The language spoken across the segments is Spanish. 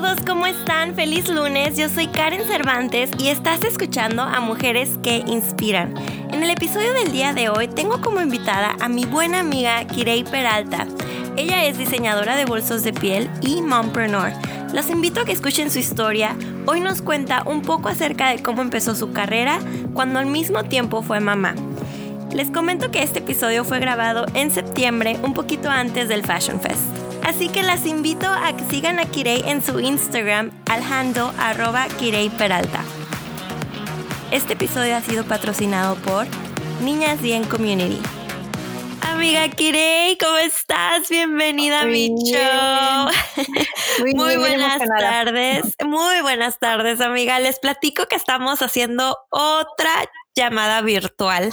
todos, ¿cómo están? Feliz lunes, yo soy Karen Cervantes y estás escuchando a Mujeres que Inspiran. En el episodio del día de hoy tengo como invitada a mi buena amiga Kirei Peralta. Ella es diseñadora de bolsos de piel y mompreneur. Los invito a que escuchen su historia. Hoy nos cuenta un poco acerca de cómo empezó su carrera cuando al mismo tiempo fue mamá. Les comento que este episodio fue grabado en septiembre, un poquito antes del Fashion Fest. Así que las invito a que sigan a Kirei en su Instagram al handle arroba Kirei Peralta. Este episodio ha sido patrocinado por Niñas Bien Community. Amiga Kirei, ¿cómo estás? Bienvenida a mi show. Muy, muy buenas tardes. Muy buenas tardes, amiga. Les platico que estamos haciendo otra llamada virtual.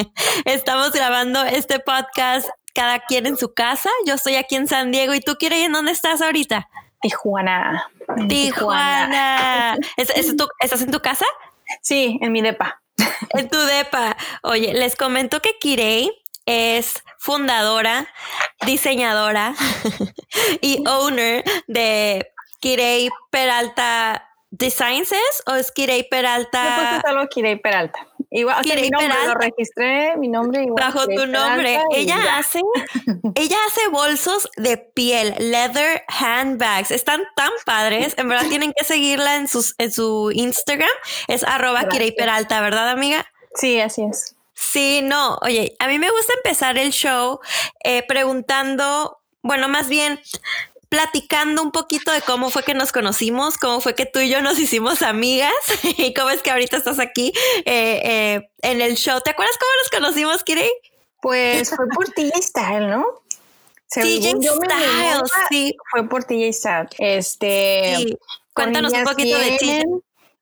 estamos grabando este podcast cada quien en su casa. Yo estoy aquí en San Diego y tú ir en dónde estás ahorita. Tijuana. Tijuana. ¿Estás en tu casa? Sí, en mi depa. En tu depa. Oye, les comento que Kirei es fundadora, diseñadora y owner de Kirei Peralta Designs o es Kirei Peralta? Yo solo Kirei Peralta. Igual, mi nombre, lo registré, mi nombre igual. Bajo tu nombre. Ella hace, ella hace bolsos de piel, leather handbags. Están tan padres. En verdad tienen que seguirla en, sus, en su Instagram. Es arroba Kirei Peralta, ¿verdad, amiga? Sí, así es. Sí, no. Oye, a mí me gusta empezar el show eh, preguntando, bueno, más bien platicando un poquito de cómo fue que nos conocimos, cómo fue que tú y yo nos hicimos amigas y cómo es que ahorita estás aquí eh, eh, en el show. ¿Te acuerdas cómo nos conocimos, Kiri? Pues fue por TJ Style, ¿no? TJ Style, sí. Fue por TJ Style. Este. Cuéntanos un poquito de TJ.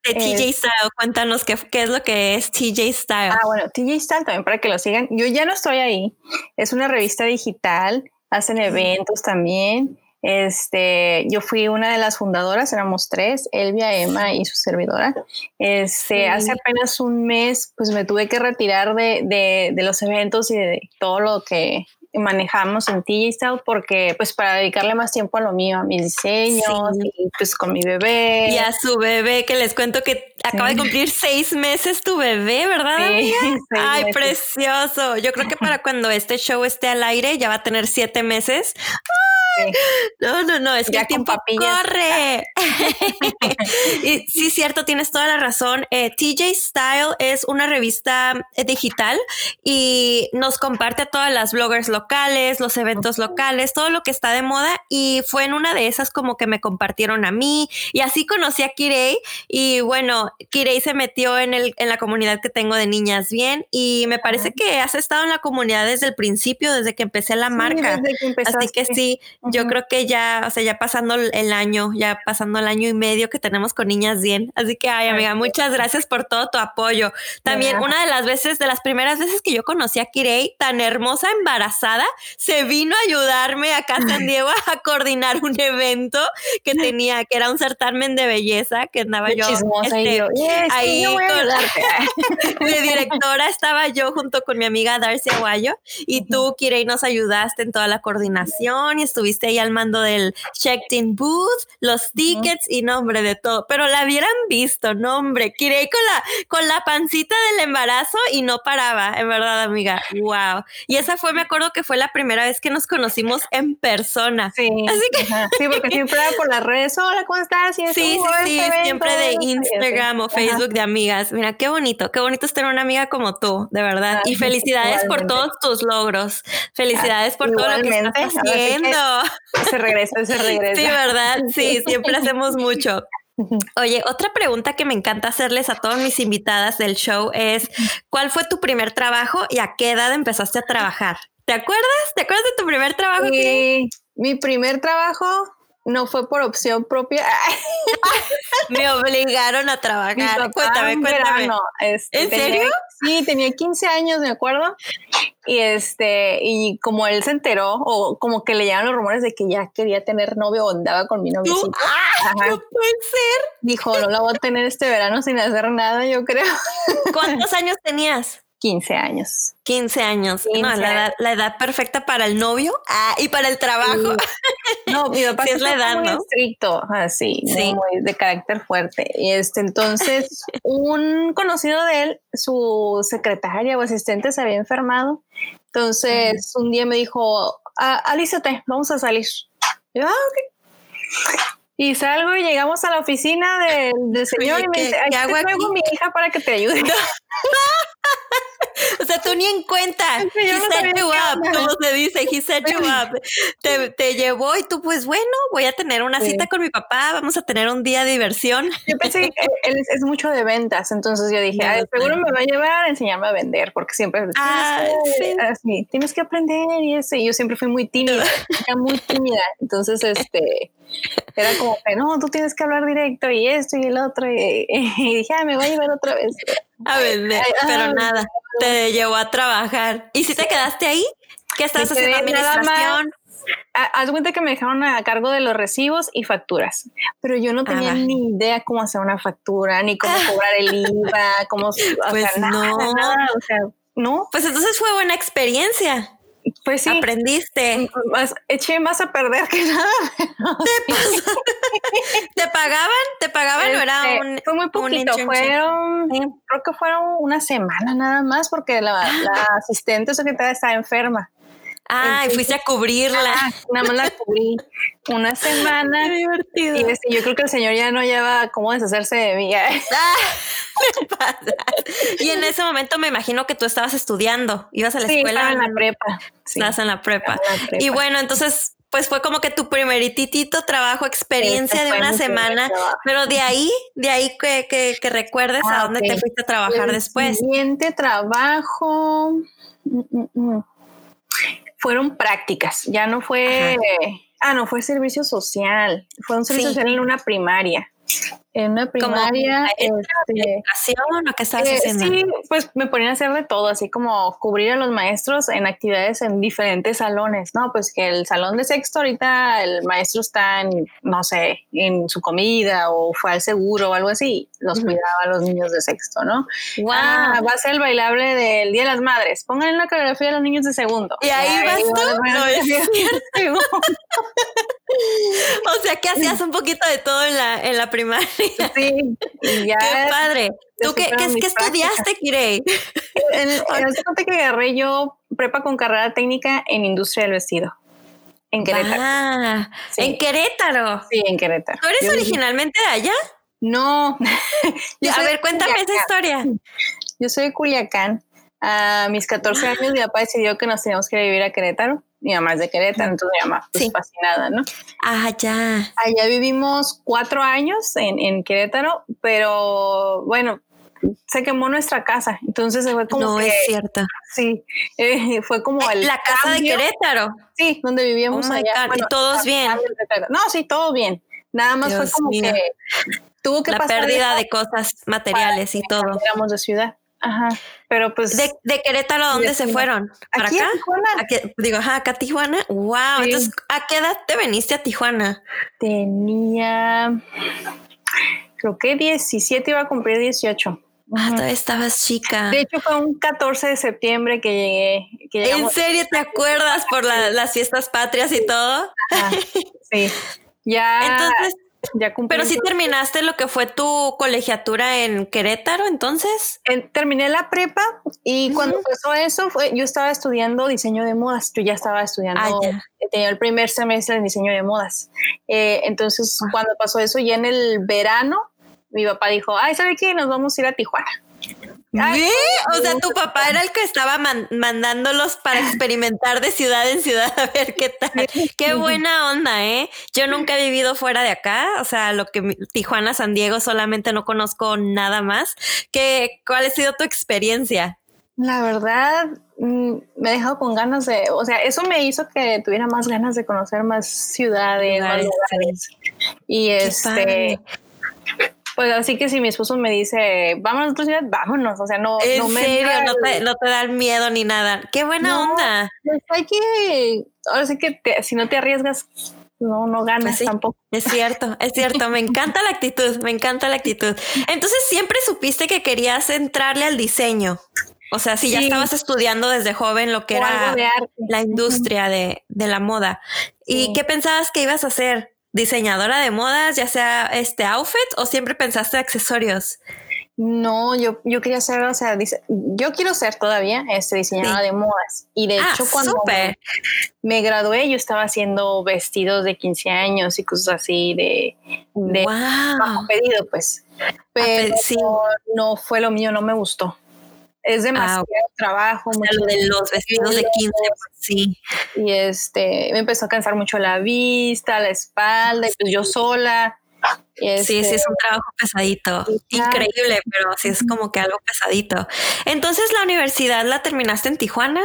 De TJ Style, cuéntanos qué, qué, es lo que es TJ Style. Ah, bueno, TJ Style también para que lo sigan. Yo ya no estoy ahí. Es una revista digital, hacen eventos también. Este, yo fui una de las fundadoras, éramos tres, Elvia, Emma y su servidora. Este, hace apenas un mes, pues me tuve que retirar de, de, los eventos y de todo lo que manejamos en TJ Style porque pues para dedicarle más tiempo a lo mío, a mis diseños y pues con mi bebé. Y a su bebé, que les cuento que acaba de cumplir seis meses tu bebé, ¿verdad? Sí, Ay, precioso. Yo creo que para cuando este show esté al aire ya va a tener siete meses. No, no, no, es que el tiempo corre. y, sí, cierto, tienes toda la razón. Eh, TJ Style es una revista eh, digital y nos comparte a todas las bloggers locales, los eventos locales, todo lo que está de moda. Y fue en una de esas como que me compartieron a mí y así conocí a Kirei. Y bueno, Kirei se metió en, el, en la comunidad que tengo de niñas bien y me parece que has estado en la comunidad desde el principio, desde que empecé la marca. Así que sí, yo creo que ya, o sea, ya pasando el año, ya pasando el año y medio que tenemos con Niñas Bien. Así que, ay, amiga, muchas gracias por todo tu apoyo. También una de las veces, de las primeras veces que yo conocí a Kirei, tan hermosa, embarazada, se vino a ayudarme acá a San Diego a coordinar un evento que tenía, que era un certamen de belleza, que andaba yo este, ahí con, de directora, estaba yo junto con mi amiga Darcy Aguayo y tú, Kirei, nos ayudaste en toda la coordinación y estuviste ahí al mando del checked-in booth, los tickets y nombre de todo. Pero la hubieran visto, nombre. Kirei con la, con la pancita del embarazo y no paraba, en verdad, amiga. Wow. Y esa fue, me acuerdo que fue la primera vez que nos conocimos en persona. Sí. Así que. Sí, porque siempre era por las redes. Hola, ¿cómo estás? sí, sí, sí, siempre de Instagram o Facebook de amigas. Mira, qué bonito, qué bonito es tener una amiga como tú, de verdad. y felicidades por todos tus logros. Felicidades por todo lo que estás haciendo. Se regresa, se regresa. Sí, ¿verdad? Sí, siempre hacemos mucho. Oye, otra pregunta que me encanta hacerles a todas mis invitadas del show es, ¿cuál fue tu primer trabajo y a qué edad empezaste a trabajar? ¿Te acuerdas? ¿Te acuerdas de tu primer trabajo? Sí, mi primer trabajo no fue por opción propia. Me obligaron a trabajar. Cuéntame, cuéntame. Este, ¿En serio? Sí, tenía 15 años, me acuerdo. Y este, y como él se enteró, o como que le llegaron los rumores de que ya quería tener novio o andaba con mi novio. ¡Ah! No puede ser. Dijo, no la voy a tener este verano sin hacer nada, yo creo. ¿Cuántos años tenías? 15 años. 15 años. no, la edad, perfecta para el novio ah, y para el trabajo. No, mi papá es la edad, muy estricto, así, muy de carácter fuerte. Y este, entonces, un conocido de él, su secretaria o asistente se había enfermado. Entonces, un día me dijo, ah, alízate, vamos a salir. Yo, ah, ok. Y salgo y llegamos a la oficina del, señor y me dice, te traigo mi hija para que te ayude. o sea, tú ni en cuenta. he set you up, como se dice, he set you up. Te, te, llevó y tú, pues bueno, voy a tener una cita con mi papá, vamos a tener un día de diversión. Yo pensé que él es, mucho de ventas, entonces yo dije, seguro me va a llevar a enseñarme a vender, porque siempre ah, sí. tienes que aprender y eso. Y yo siempre fui muy tímida, muy tímida. Entonces, este era como que no, tú tienes que hablar directo y esto y el otro. Y, dije, me voy a llevar otra vez. A vender, pero nada, te llevó a trabajar. ¿Y si te quedaste ahí? ¿Qué estás haciendo administración? Haz cuenta que me dejaron a cargo de los recibos y facturas, pero yo no tenía ni idea cómo hacer una factura, ni cómo cobrar el IVA, cómo, pues no. o sea, no. Pues entonces fue buena experiencia. Pues sí. Aprendiste. Más, eché más a perder que nada. ¿Te, pagaban? ¿Te pagaban o era este, un.? Fue muy poquito. Fueron. Creo que fueron una semana nada más porque la, la asistente secretaria estaba enferma. Ah, y fuiste a cubrirla. Ah, nada más la cubrí una semana. Qué divertido. Y este, yo creo que el señor ya no lleva cómo deshacerse de mí. Ah, y en ese momento me imagino que tú estabas estudiando, ibas a la escuela. Estaba en la prepa. Estabas en la prepa. Y bueno, entonces pues fue como que tu primeritito trabajo, experiencia de una semana, pero de ahí, de ahí que, que, recuerdes a ah, dónde te fuiste a trabajar el después. Siguiente trabajo. Mm, mm, mm fueron prácticas, ya no fue, ah, no fue servicio social, fue un servicio social en una primaria en una primaria. Este, ¿O qué estás eh, haciendo? Sí, pues me ponían a hacer de todo, así como cubrir a los maestros en actividades en diferentes salones. No, pues que el salón de sexto ahorita el maestro está en, no sé, en su comida o fue al seguro o algo así. Los cuidaba a los niños de sexto, ¿no? Wow. Ah, va a ser el bailable del Día de las Madres. Pongan en la coreografía a los niños de segundo. Y ahí, vas tú. o sea que hacías un poquito de todo en la, en la primaria. Sí, ya. Qué padre. ¿Tú qué, qué, qué estudiaste, Kirei? En, en que agarré yo prepa con carrera técnica en industria del vestido. En Querétaro. Ah, en Querétaro. Sí, en Querétaro. ¿Tú eres originalmente de allá? No. a ver, cuéntame esa historia. Yo soy de Culiacán. A mis 14 años mi papá decidió que nos teníamos que vivir a Querétaro. Mi mamá es de Querétaro, entonces mi mamá pues, fascinada, ¿no? Ah, ya. Allá vivimos cuatro años en, en Querétaro, pero bueno, se quemó nuestra casa, entonces fue como no es cierto. Sí, eh, fue como el la casa de Querétaro. Sí, donde vivíamos oh allá. ¿Y todos bien? No, sí, todo bien. Nada más fue como que tuvo que la pérdida de cosas materiales y todo. Éramos de ciudad. Ajá, pero pues... ¿De, Querétaro a dónde se fueron? ¿Para acá? Tijuana. digo, ajá, acá a Tijuana. Wow, entonces, ¿a qué edad te viniste a Tijuana? Tenía, creo que 17, iba a cumplir 18. Ah, todavía estabas chica. De hecho, fue un 14 de septiembre que llegué. ¿En serio te acuerdas por las fiestas patrias y todo? sí. Ya. Entonces, pero sí terminaste lo que fue tu colegiatura en Querétaro, entonces. terminé la prepa y cuando empezó eso, fue, yo estaba estudiando diseño de modas. Yo ya estaba estudiando, ah, tenía el primer semestre de diseño de modas. Eh, entonces, ah. cuando pasó eso, ya en el verano, mi papá dijo, ay, ¿sabe qué? Nos vamos a ir a Tijuana. O sea, tu papá era el que estaba mandándolos para experimentar de ciudad en ciudad a ver qué tal. Qué buena onda, ¿eh? Yo nunca he vivido fuera de acá, o sea, lo que Tijuana, San Diego, solamente no conozco nada más. ¿Qué, ¿Cuál ha sido tu experiencia? La verdad, mm, me he dejado con ganas de, o sea, eso me hizo que tuviera más ganas de conocer más ciudades, más lugares. Y este, pues así que si mi esposo me dice, vámonos a otra ciudad, vámonos. O sea, no, no me serio, no te, no te da miedo ni nada. Qué buena onda. Pues hay que, ahora sí que si no te arriesgas, no, no ganas pues tampoco. Es cierto, es cierto. Me encanta la actitud, me encanta la actitud. Entonces siempre supiste que querías entrarle al diseño. O sea, si ya estabas estudiando desde joven lo que era la industria de, la moda. ¿Y qué pensabas que ibas a hacer? ¿Diseñadora de modas, ya sea este outfit o siempre pensaste accesorios? No, yo, yo quería ser, o sea, yo quiero ser todavía este diseñadora de modas. Y de ah, hecho, cuando me gradué, yo estaba haciendo vestidos de 15 años y cosas así de, de bajo pedido, pues. Pero no fue lo mío, no me gustó. Es ah, demasiado trabajo. lo de los vestidos de 15, pues sí. Y este, me empezó a cansar mucho la vista, la espalda, y pues yo sola sí, sí, es un este, trabajo pesadito. Increíble, pero sí es como que algo pesadito. Entonces, ¿la universidad la terminaste en Tijuana?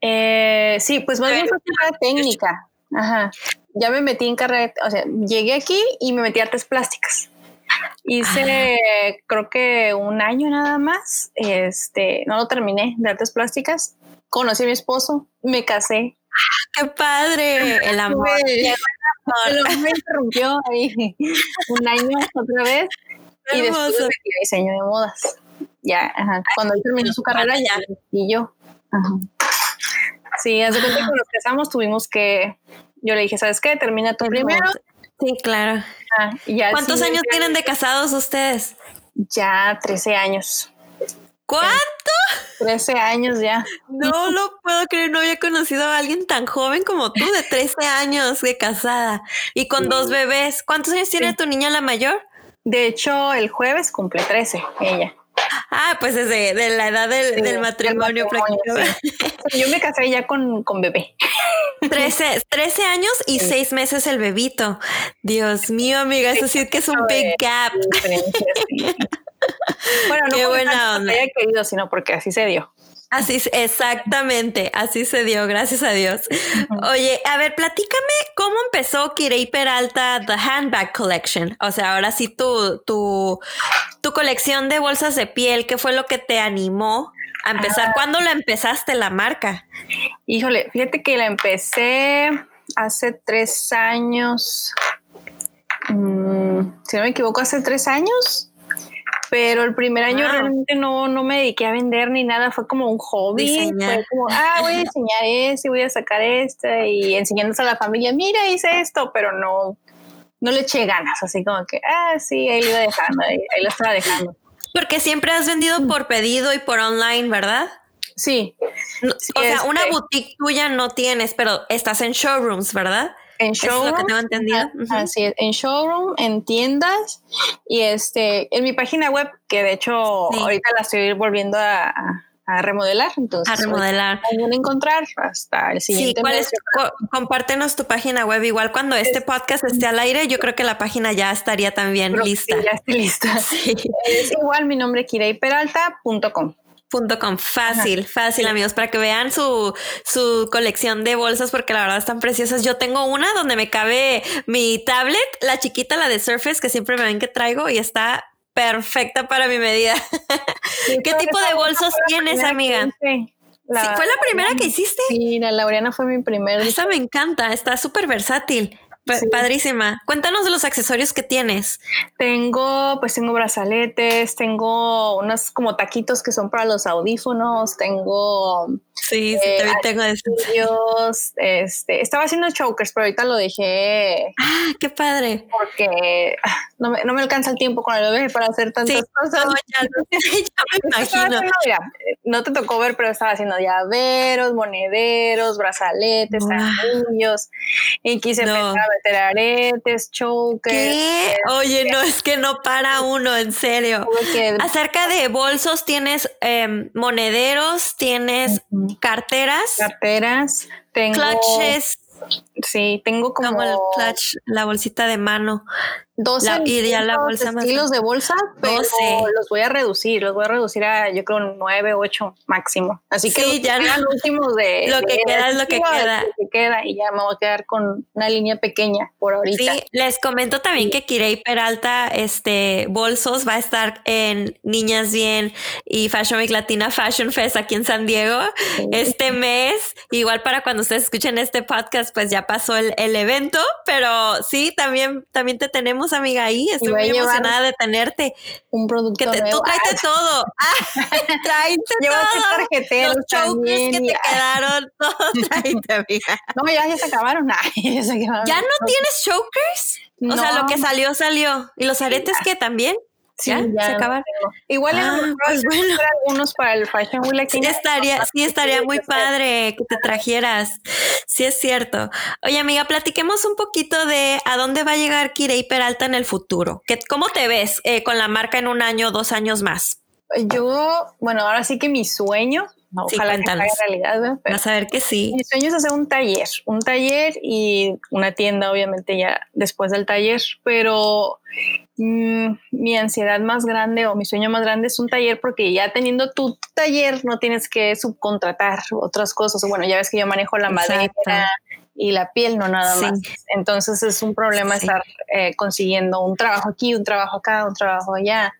Eh, sí, pues más bien fue carrera técnica. Ajá. Ya me metí en carrera, o sea, llegué aquí y me metí a artes plásticas. Hice, creo que un año nada más. Este, no lo terminé de artes plásticas. Conocí a mi esposo, me casé. ¡Qué padre! El amor. me interrumpió ahí un año otra vez y después de diseño de modas. Ya, cuando él terminó su carrera ya y yo. Sí, hace cuenta que cuando nos casamos tuvimos que, yo le dije, ¿sabes qué? Termina tú primero. Sí, claro. ¿Cuántos años tienen de casados ustedes? Ya 13 años. ¿Cuánto? 13 años ya. No lo puedo creer, no había conocido a alguien tan joven como tú, de 13 años de casada y con dos bebés. ¿Cuántos años tiene tu niña la mayor? De hecho, el jueves cumple 13, ella. Ah, pues desde de la edad del, matrimonio, Yo me casé ya con, con bebé. 13, 13 años y 6 meses el bebito. Dios mío, amiga, eso sí que es un big gap. Bueno, no Qué buena onda. haya querido, sino porque así se dio. Así exactamente, así se dio, gracias a Dios. Oye, a ver, platícame cómo empezó Kirei Peralta The Handbag Collection. O sea, ahora sí tu, tu, tu colección de bolsas de piel, ¿qué fue lo que te animó a empezar? Ah. ¿Cuándo la empezaste la marca? Híjole, fíjate que la empecé hace tres años. Mm, si no me equivoco, hace tres años pero el primer año realmente no, no me dediqué a vender ni nada, fue como un hobby. Fue como, ah, voy a diseñar esto y voy a sacar este y enseñándose a la familia, mira, hice esto, pero no, no le eché ganas, así como que, ah, sí, ahí lo iba dejando, ahí, lo estaba dejando. Porque siempre has vendido por pedido y por online, ¿verdad? Sí. o sea, una boutique tuya no tienes, pero estás en showrooms, ¿verdad? En showroom. Así es, en showroom, en tiendas y este, en mi página web, que de hecho ahorita la estoy volviendo a, remodelar. Entonces, a remodelar. Pueden encontrar hasta el siguiente. Sí, ¿cuál es? compártenos tu página web. Igual cuando este podcast esté al aire, yo creo que la página ya estaría también lista. ya está lista. Es igual mi nombre, kireyperalta.com. Com. Fácil, fácil, amigos, para que vean su, su colección de bolsas, porque la verdad están preciosas. Yo tengo una donde me cabe mi tablet, la chiquita, la de Surface, que siempre me ven que traigo y está perfecta para mi medida. ¿Qué tipo de bolsos tienes, amiga? ¿Fue la primera que hiciste? Sí, la Laureana fue mi primera. Esa me encanta, está súper versátil. Padrísima. Cuéntanos de los accesorios que tienes. Tengo, pues tengo brazaletes, tengo unos como taquitos que son para los audífonos, tengo Sí, sí, también tengo esos. Este, estaba haciendo chokers, pero ahorita lo dejé. Ah, qué padre. Porque ah, no me, no me alcanza el tiempo con el bebé para hacer tantas cosas. No, ya, me imagino. no te tocó ver, pero estaba haciendo llaveros, monederos, brazaletes, anillos. Y quise empezar a meter aretes, chokers. ¿Qué? Oye, no, es que no para uno, en serio. Acerca de bolsos, tienes em, monederos, tienes carteras. Carteras. Tengo, clutches. Sí, tengo como, el clutch, la bolsita de mano. 12 y ya la bolsa estilos de bolsa, pero los voy a reducir, los voy a reducir a yo creo 9, 8 máximo. Así que ya los últimos de lo que queda es lo que queda. Lo que queda y ya me voy a quedar con una línea pequeña por ahorita. Sí, les comento también que Kirei Peralta este bolsos va a estar en Niñas Bien y Fashion Week Latina Fashion Fest aquí en San Diego este mes, igual para cuando ustedes escuchen este podcast pues ya pasó el, evento, pero sí, también, también te tenemos, amiga, ahí. Estoy muy emocionada de tenerte. Un producto que te, Tú tráete todo. Ah, tráete todo. Los chokers que te quedaron, todo tráete, amiga. No, ya, ya se acabaron. ya, se acabaron. ¿Ya no tienes chokers? O sea, lo que salió, salió. ¿Y los aretes que también? Sí, ya, se acabaron. Igual ah, pues bueno. algunos para el Fashion Week. Sí estaría, sí estaría muy padre que te trajeras. Sí es cierto. Oye, amiga, platiquemos un poquito de a dónde va a llegar Kirei Peralta en el futuro. ¿Qué, ¿Cómo te ves eh, con la marca en un año, dos años más? Yo, bueno, ahora sí que mi sueño ojalá que haga realidad. Vas a ver que sí. Mi sueño es hacer un taller, un taller y una tienda, obviamente, ya después del taller, pero mm, mi ansiedad más grande o mi sueño más grande es un taller porque ya teniendo tu taller no tienes que subcontratar otras cosas. Bueno, ya ves que yo manejo la madera y la piel, no nada más. Entonces es un problema estar eh, consiguiendo un trabajo aquí, un trabajo acá, un trabajo allá,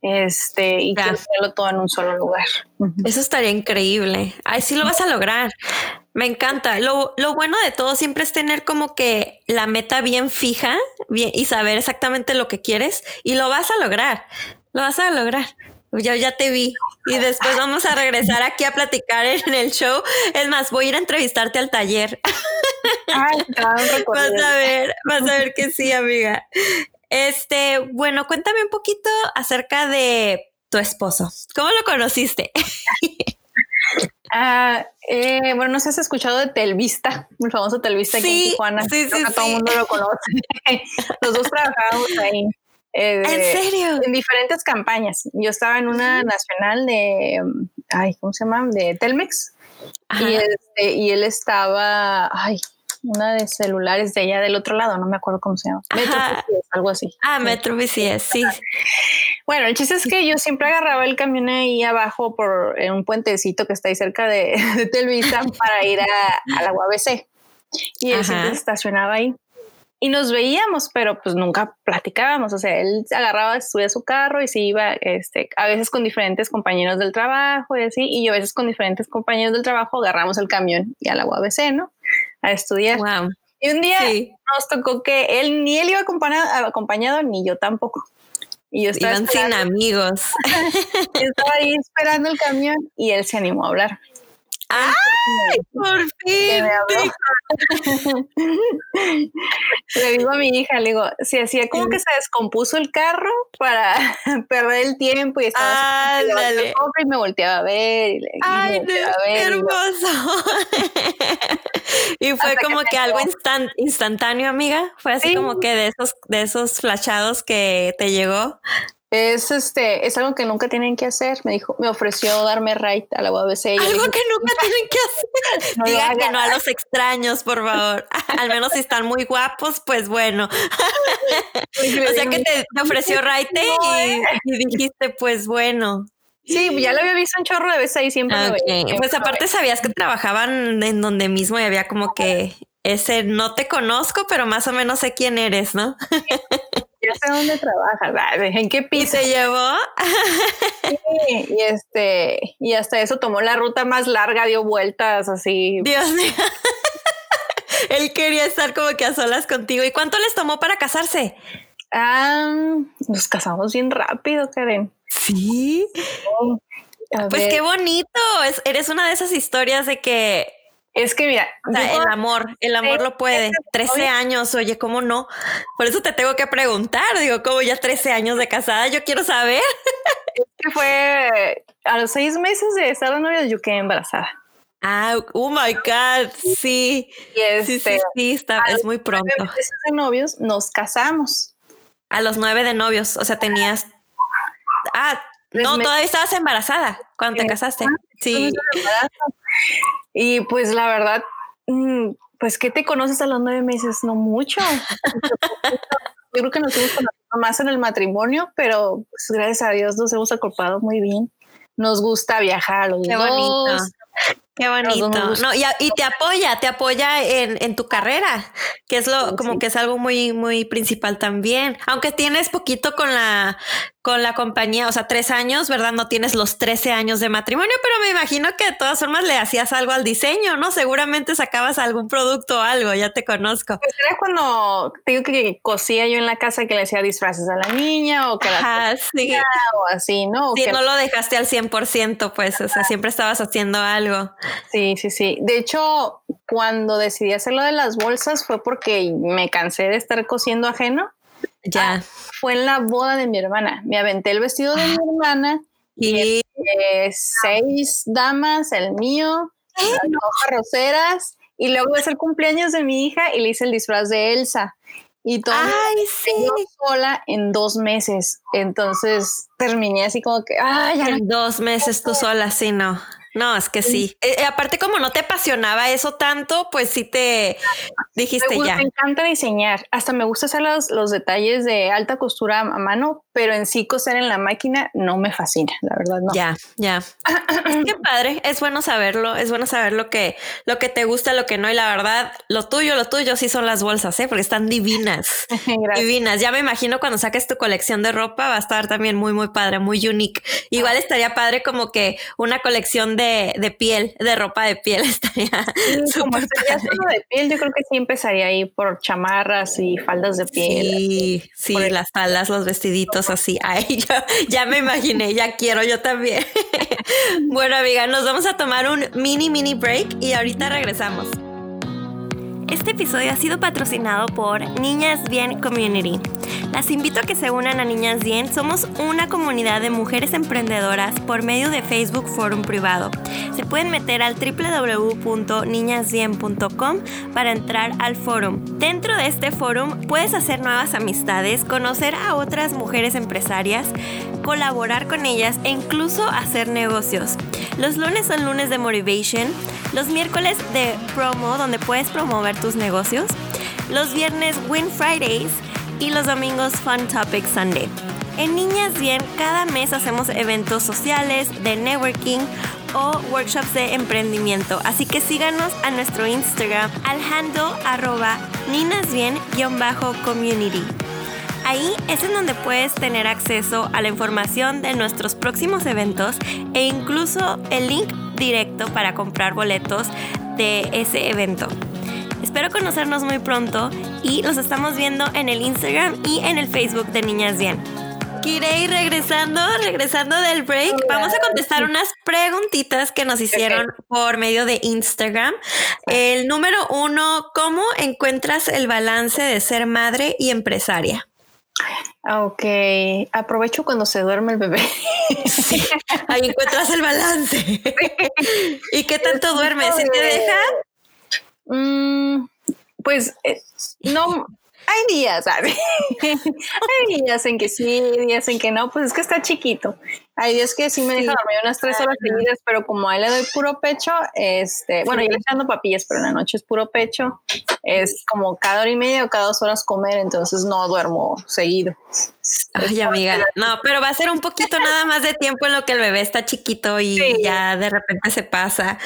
este, y hacerlo todo en un solo lugar. Eso estaría increíble. Ay, sí lo vas a lograr. Me encanta. Lo, lo, bueno de todo siempre es tener como que la meta bien fija bien, y saber exactamente lo que quieres y lo vas a lograr. Lo vas a lograr. Yo ya te vi y después vamos a regresar aquí a platicar en el show. Es más, voy a ir a entrevistarte al taller. Ay, vas a ver, vas a ver que sí, amiga. Este, bueno, cuéntame un poquito acerca de tu esposo. ¿Cómo lo conociste? Ah, eh, bueno, no sé si has escuchado de Telvista, el famoso Telvista aquí en Tijuana. Sí, sí, Todo el mundo lo conoce. Los dos trabajábamos ahí. Eh, ¿En serio? En diferentes campañas. Yo estaba en una nacional de, ay, ¿cómo se llama? De Telmex. Y, este, y él estaba, ay, una de celulares de allá del otro lado, no me acuerdo cómo se llama. Metro algo así. Ah, Metro BCS, sí. Bueno, el chiste es que yo siempre agarraba el camión ahí abajo por un puentecito que está ahí cerca de, Televisa para ir a, la UABC. Y él siempre se estacionaba ahí y nos veíamos, pero pues nunca platicábamos. O sea, él agarraba, subía su carro y se iba, este, a veces con diferentes compañeros del trabajo y así, y yo a veces con diferentes compañeros del trabajo agarramos el camión y a la UABC, ¿no? A estudiar. Y un día nos tocó que él ni él iba acompañado, acompañado ni yo tampoco. Y yo estaba sin amigos. estaba ahí esperando el camión y él se animó a hablar. ¡Ay, por fin! le digo a mi hija, le digo, si hacía como que se descompuso el carro para perder el tiempo y estaba y me volteaba a ver. Y ¡Ay, qué hermoso! y fue como que, algo instantáneo, amiga. Fue así como que de esos, de esos flashados que te llegó. Es este, es algo que nunca tienen que hacer. Me dijo, me ofreció darme right a la UABC. Algo que nunca tienen que hacer. No Diga que no a los extraños, por favor. Al menos si están muy guapos, pues bueno. o sea que te, ofreció right y, dijiste, pues bueno. Sí, ya lo había visto un chorro de veces ahí siempre. Pues aparte sabías que trabajaban en donde mismo y había como que ese no te conozco, pero más o menos sé quién eres, ¿no? Dónde trabajas, en qué piso. se llevó? Sí, y este, y hasta eso tomó la ruta más larga, dio vueltas así. Dios mío. Él quería estar como que a solas contigo. ¿Y cuánto les tomó para casarse? Ah, nos casamos bien rápido, Karen. Sí. pues qué bonito. eres una de esas historias de que es que mira, el amor, el amor lo puede. 13 años, oye, ¿cómo no? Por eso te tengo que preguntar, digo, ¿cómo ya 13 años de casada? Yo quiero saber. Es que fue a los seis meses de estar de novios, yo quedé embarazada. Ah, oh my God, sí. sí, sí, este, sí, está, es muy pronto. meses de novios nos casamos. A los nueve de novios, o sea, tenías. Ah, no, todavía estabas embarazada cuando te casaste. Sí. Y pues la verdad, mm, pues que te conoces a los nueve meses, no mucho. Yo creo que nos hemos conocido más en el matrimonio, pero pues, gracias a Dios nos hemos acopado muy bien. Nos gusta viajar los Qué Bonito. Qué bonito. No, y, te apoya, te apoya en, en, tu carrera, que es lo, como que es algo muy, muy principal también. Aunque tienes poquito con la, con la compañía, o sea, tres años, ¿verdad? No tienes los 13 años de matrimonio, pero me imagino que de todas formas le hacías algo al diseño, ¿no? Seguramente sacabas algún producto o algo, ya te conozco. Pues era cuando digo que cosía yo en la casa que le hacía disfraces a la niña o que la sí. o así, ¿no? Sí, no lo dejaste al 100%, pues, o sea, siempre estabas haciendo algo. Sí, sí, sí. De hecho, cuando decidí hacer lo de las bolsas fue porque me cansé de estar cosiendo ajeno. Ya. Ah, fue en la boda de mi hermana. Me aventé el vestido de mi ah. hermana y seis damas, el mío, dos arroceras, y luego es el cumpleaños de mi hija y le hice el disfraz de Elsa. Y todo Ay, sí. sola en dos meses. Entonces terminé así como que, ay, en dos meses tú sola, sí, no. No, es que sí. Eh, aparte, como no te apasionaba eso tanto, pues sí te dijiste ya. Me encanta diseñar. Hasta me gusta hacer los, los, detalles de alta costura a mano, pero en sí coser en la máquina no me fascina, la verdad. No. Ya, ya. Qué padre. Es bueno saberlo. Es bueno saber lo que, lo que te gusta, lo que no. Y la verdad, lo tuyo, lo tuyo sí son las bolsas, ¿eh? porque están divinas. divinas. Ya me imagino cuando saques tu colección de ropa va a estar también muy, muy padre, muy unique. Igual estaría padre como que una colección de, piel, de ropa de piel estaría como de piel, yo creo que sí empezaría ahí por chamarras y faldas de piel. Sí, sí, las faldas, los vestiditos así. Ay, yo ya me imaginé, ya quiero yo también. bueno, amiga, nos vamos a tomar un mini, mini break y ahorita regresamos. Este episodio ha sido patrocinado por Niñas Bien Community. Las invito a que se unan a Niñas Bien. Somos una comunidad de mujeres emprendedoras por medio de Facebook Forum Privado. Se pueden meter al www.niñasbien.com para entrar al forum. Dentro de este forum puedes hacer nuevas amistades, conocer a otras mujeres empresarias, colaborar con ellas e incluso hacer negocios. Los lunes son lunes de Motivation, los miércoles de promo donde puedes promover tus negocios, los viernes Win Fridays y los domingos Fun Topic Sunday. En Niñas Bien, cada mes hacemos eventos sociales, de networking o workshops de emprendimiento. Así que síganos a nuestro Instagram al handle ninasbien-community. Ahí es en donde puedes tener acceso a la información de nuestros próximos eventos e incluso el link directo para comprar boletos de ese evento. Espero conocernos muy pronto y nos estamos viendo en el Instagram y en el Facebook de Niñas Bien. Kirei, regresando, regresando del break, vamos a contestar unas preguntitas que nos hicieron por medio de Instagram. El número uno, ¿cómo encuentras el balance de ser madre y empresaria? Ok, aprovecho cuando se duerme el bebé. ahí encuentras el balance. ¿Y qué tanto duermes? ¿Si te deja? Mm, pues eh, no, hay días, ¿sabes? hay días en que sí, días en que no, pues es que está chiquito. Hay días que sí me deja dormir unas tres horas seguidas, pero como a él le doy puro pecho, este, bueno, yo le estoy dando papillas, pero en la noche es puro pecho, es como cada hora y media o cada dos horas comer, entonces no duermo seguido. Ay, amiga, no, pero va a ser un poquito nada más de tiempo en lo que el bebé está chiquito y ya de repente se pasa.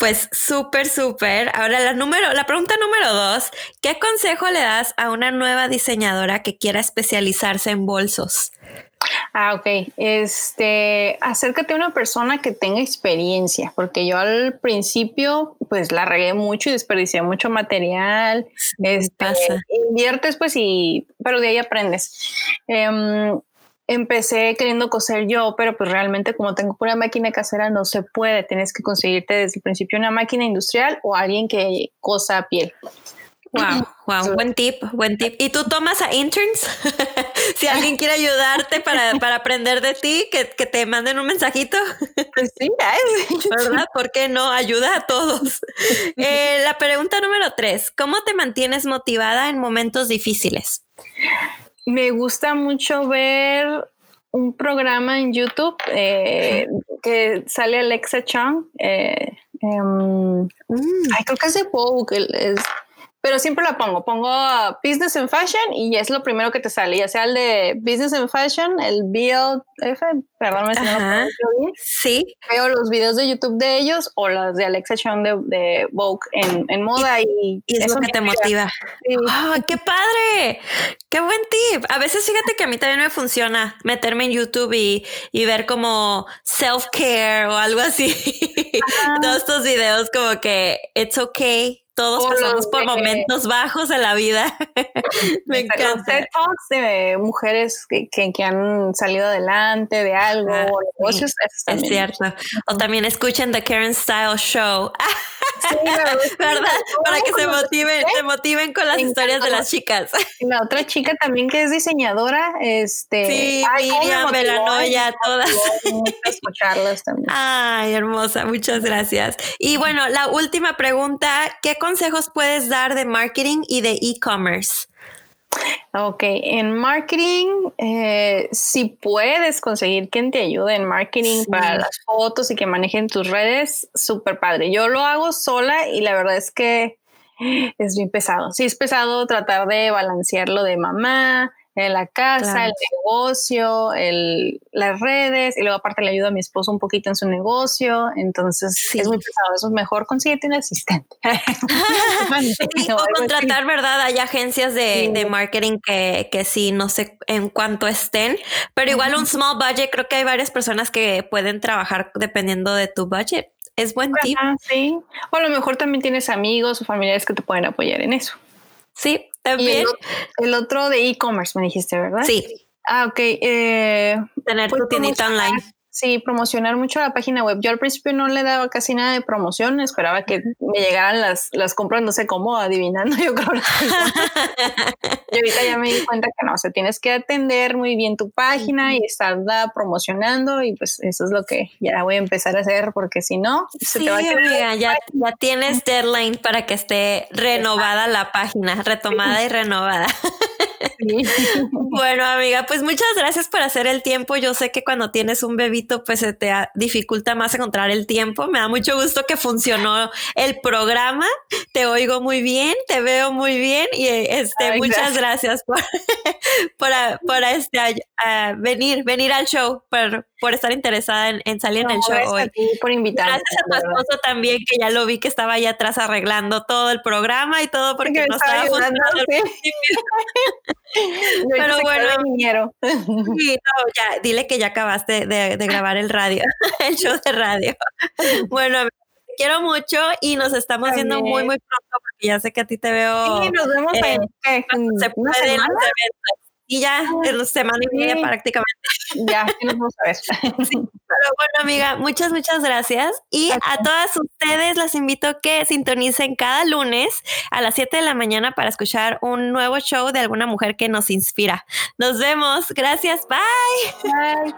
Pues súper, súper. Ahora la número, la pregunta número dos, ¿qué consejo le das a una nueva diseñadora que quiera especializarse en bolsos? Ah, ok. Este, acércate a una persona que tenga experiencia, porque yo al principio, pues la regué mucho y desperdicié mucho material. Este, inviertes, pues, y, pero de ahí aprendes. Em, empecé queriendo coser yo, pero pues realmente como tengo pura máquina casera no se puede. Tienes que conseguirte desde el principio una máquina industrial o alguien que cosa piel. Wow, wow, buen tip, buen tip. ¿Y tú tomas a interns? si alguien quiere ayudarte para, para aprender de ti, que, que, te manden un mensajito. Pues sí, ¿verdad? ¿Por qué no? Ayuda a todos. Eh, la pregunta número tres, ¿cómo te mantienes motivada en momentos difíciles? Me gusta mucho ver un programa en YouTube eh, que sale Alexa Chung. Eh, em, mm. creo que es de Vogue. Es, pero siempre la pongo. Pongo Business and Fashion y es lo primero que te sale, ya sea el de Business and Fashion, el BLF, perdón, si no lo bien. Sí. Veo los videos de YouTube de ellos o las de Alexa Chung de, de Vogue en, en moda y, y, es lo que te motiva. ¡Ah, ¡Qué padre! ¡Qué buen tip! A veces fíjate que a mí también me funciona meterme en YouTube y, y ver como self-care o algo así. Todos estos videos como que it's okay todos pasamos por momentos bajos en la vida. Me encanta. Talks de mujeres que, que, han salido adelante de algo, negocios. Es cierto. O también escuchen The Karen Style Show. Sí, ¿verdad? Para que se motiven, se motiven con las historias de las chicas. La otra chica también que es diseñadora, este. Sí, Miriam, Belanoya, todas. Escucharlas también. Ay, hermosa, muchas gracias. Y bueno, la última pregunta, ¿qué consejos puedes dar de marketing y de e-commerce? Ok, en marketing, eh, si puedes conseguir quien te ayude en marketing para las fotos y que manejen tus redes, súper padre. Yo lo hago sola y la verdad es que es bien pesado. Sí, es pesado tratar de balancearlo de mamá, en la casa, el negocio, el, las redes, y luego aparte le ayudo a mi esposo un poquito en su negocio, entonces es muy pesado, eso es mejor consíguete un asistente. o contratar, ¿verdad? Hay agencias de, de, marketing que, que sí, no sé en cuánto estén, pero igual un small budget, creo que hay varias personas que pueden trabajar dependiendo de tu budget. Es buen tip. sí. O a lo mejor también tienes amigos o familiares que te pueden apoyar en eso. Sí, también. El, otro de e-commerce, me dijiste, ¿verdad? Sí. Ah, ok. Eh, Tener tu tiendita online. Sí, promocionar mucho la página web. Yo al principio no le daba casi nada de promoción, esperaba que me llegaran las, las compras, no sé cómo, adivinando, yo creo. y ahorita ya me di cuenta que no, o sea, tienes que atender muy bien tu página y estarla promocionando y pues eso es lo que ya voy a empezar a hacer porque si no, se te va a quedar ya, ya tienes deadline para que esté renovada la página, retomada y renovada. bueno, amiga, pues muchas gracias por hacer el tiempo. Yo sé que cuando tienes un bebito, pues se te dificulta más encontrar el tiempo. Me da mucho gusto que funcionó el programa. Te oigo muy bien, te veo muy bien y este, muchas gracias, por, por, este, venir, venir al show, por, por estar interesada en, salir en el show hoy. por invitarme. Gracias a tu esposo también, que ya lo vi que estaba ahí atrás arreglando todo el programa y todo porque no estaba funcionando. Pero bueno, sí, ya, dile que ya acabaste de, grabar el radio, el show de radio. Bueno, quiero mucho y nos estamos viendo muy, muy pronto porque ya sé que a ti te veo. Sí, nos vemos en, se puede en los eventos y ya en semana y media prácticamente. Ya, nos vamos a ver. pero bueno, amiga, muchas, muchas gracias. Y a todas ustedes las invito a que sintonicen cada lunes a las 7 de la mañana para escuchar un nuevo show de alguna mujer que nos inspira. Nos vemos. Gracias. Bye. Bye.